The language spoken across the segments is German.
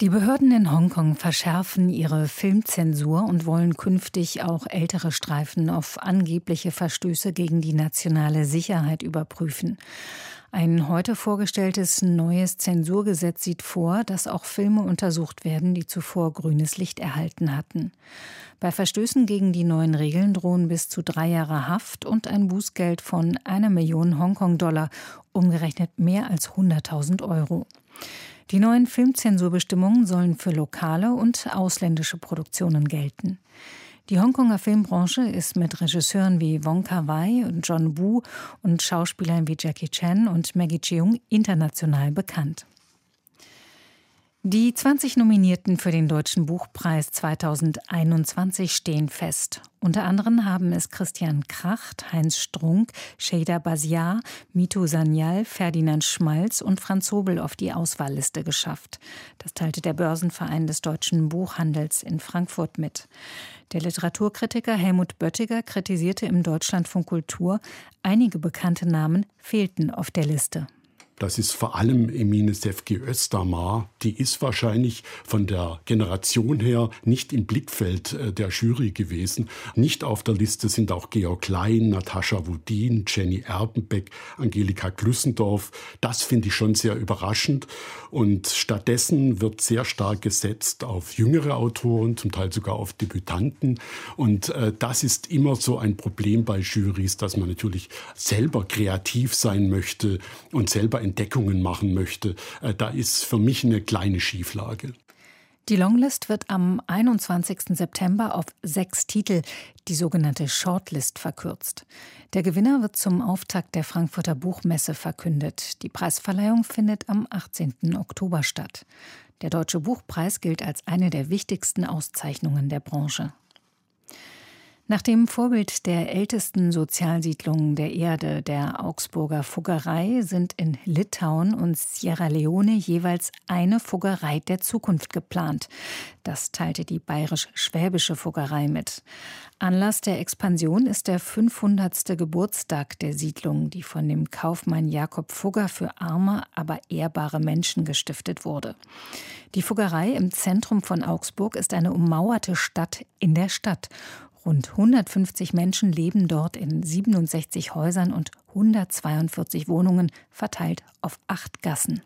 die Behörden in Hongkong verschärfen ihre Filmzensur und wollen künftig auch ältere Streifen auf angebliche Verstöße gegen die nationale Sicherheit überprüfen. Ein heute vorgestelltes neues Zensurgesetz sieht vor, dass auch Filme untersucht werden, die zuvor grünes Licht erhalten hatten. Bei Verstößen gegen die neuen Regeln drohen bis zu drei Jahre Haft und ein Bußgeld von einer Million Hongkong-Dollar, umgerechnet mehr als 100.000 Euro. Die neuen Filmzensurbestimmungen sollen für lokale und ausländische Produktionen gelten. Die Hongkonger Filmbranche ist mit Regisseuren wie Wong Kar-wai und John Woo und Schauspielern wie Jackie Chan und Maggie Cheung international bekannt. Die 20 Nominierten für den Deutschen Buchpreis 2021 stehen fest. Unter anderem haben es Christian Kracht, Heinz Strunk, Sheda Basiar, Mito Sanyal, Ferdinand Schmalz und Franz Hobel auf die Auswahlliste geschafft. Das teilte der Börsenverein des deutschen Buchhandels in Frankfurt mit. Der Literaturkritiker Helmut Böttiger kritisierte im Deutschlandfunk Kultur, einige bekannte Namen fehlten auf der Liste. Das ist vor allem Emine Sefki Östermar. Die ist wahrscheinlich von der Generation her nicht im Blickfeld äh, der Jury gewesen. Nicht auf der Liste sind auch Georg Klein, Natascha Wudin, Jenny Erbenbeck, Angelika Glüssendorf. Das finde ich schon sehr überraschend. Und stattdessen wird sehr stark gesetzt auf jüngere Autoren, zum Teil sogar auf Debütanten. Und äh, das ist immer so ein Problem bei Jurys, dass man natürlich selber kreativ sein möchte und selber Entdeckungen machen möchte. Äh, da ist für mich eine kleine Schieflage. Die Longlist wird am 21. September auf sechs Titel, die sogenannte Shortlist, verkürzt. Der Gewinner wird zum Auftakt der Frankfurter Buchmesse verkündet. Die Preisverleihung findet am 18. Oktober statt. Der Deutsche Buchpreis gilt als eine der wichtigsten Auszeichnungen der Branche. Nach dem Vorbild der ältesten Sozialsiedlungen der Erde, der Augsburger Fuggerei, sind in Litauen und Sierra Leone jeweils eine Fuggerei der Zukunft geplant. Das teilte die bayerisch-schwäbische Fuggerei mit. Anlass der Expansion ist der 500. Geburtstag der Siedlung, die von dem Kaufmann Jakob Fugger für arme, aber ehrbare Menschen gestiftet wurde. Die Fuggerei im Zentrum von Augsburg ist eine ummauerte Stadt in der Stadt Rund 150 Menschen leben dort in 67 Häusern und 142 Wohnungen, verteilt auf acht Gassen.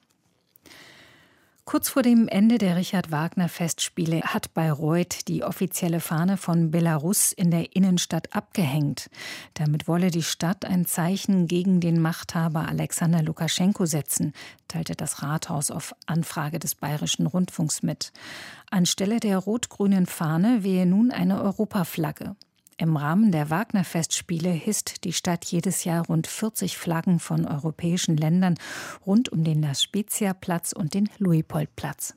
Kurz vor dem Ende der Richard Wagner Festspiele hat Bayreuth die offizielle Fahne von Belarus in der Innenstadt abgehängt. Damit wolle die Stadt ein Zeichen gegen den Machthaber Alexander Lukaschenko setzen, teilte das Rathaus auf Anfrage des Bayerischen Rundfunks mit. Anstelle der rot-grünen Fahne wehe nun eine Europaflagge. Im Rahmen der Wagner-Festspiele hisst die Stadt jedes Jahr rund 40 Flaggen von europäischen Ländern rund um den La Spezia-Platz und den Luipold-Platz.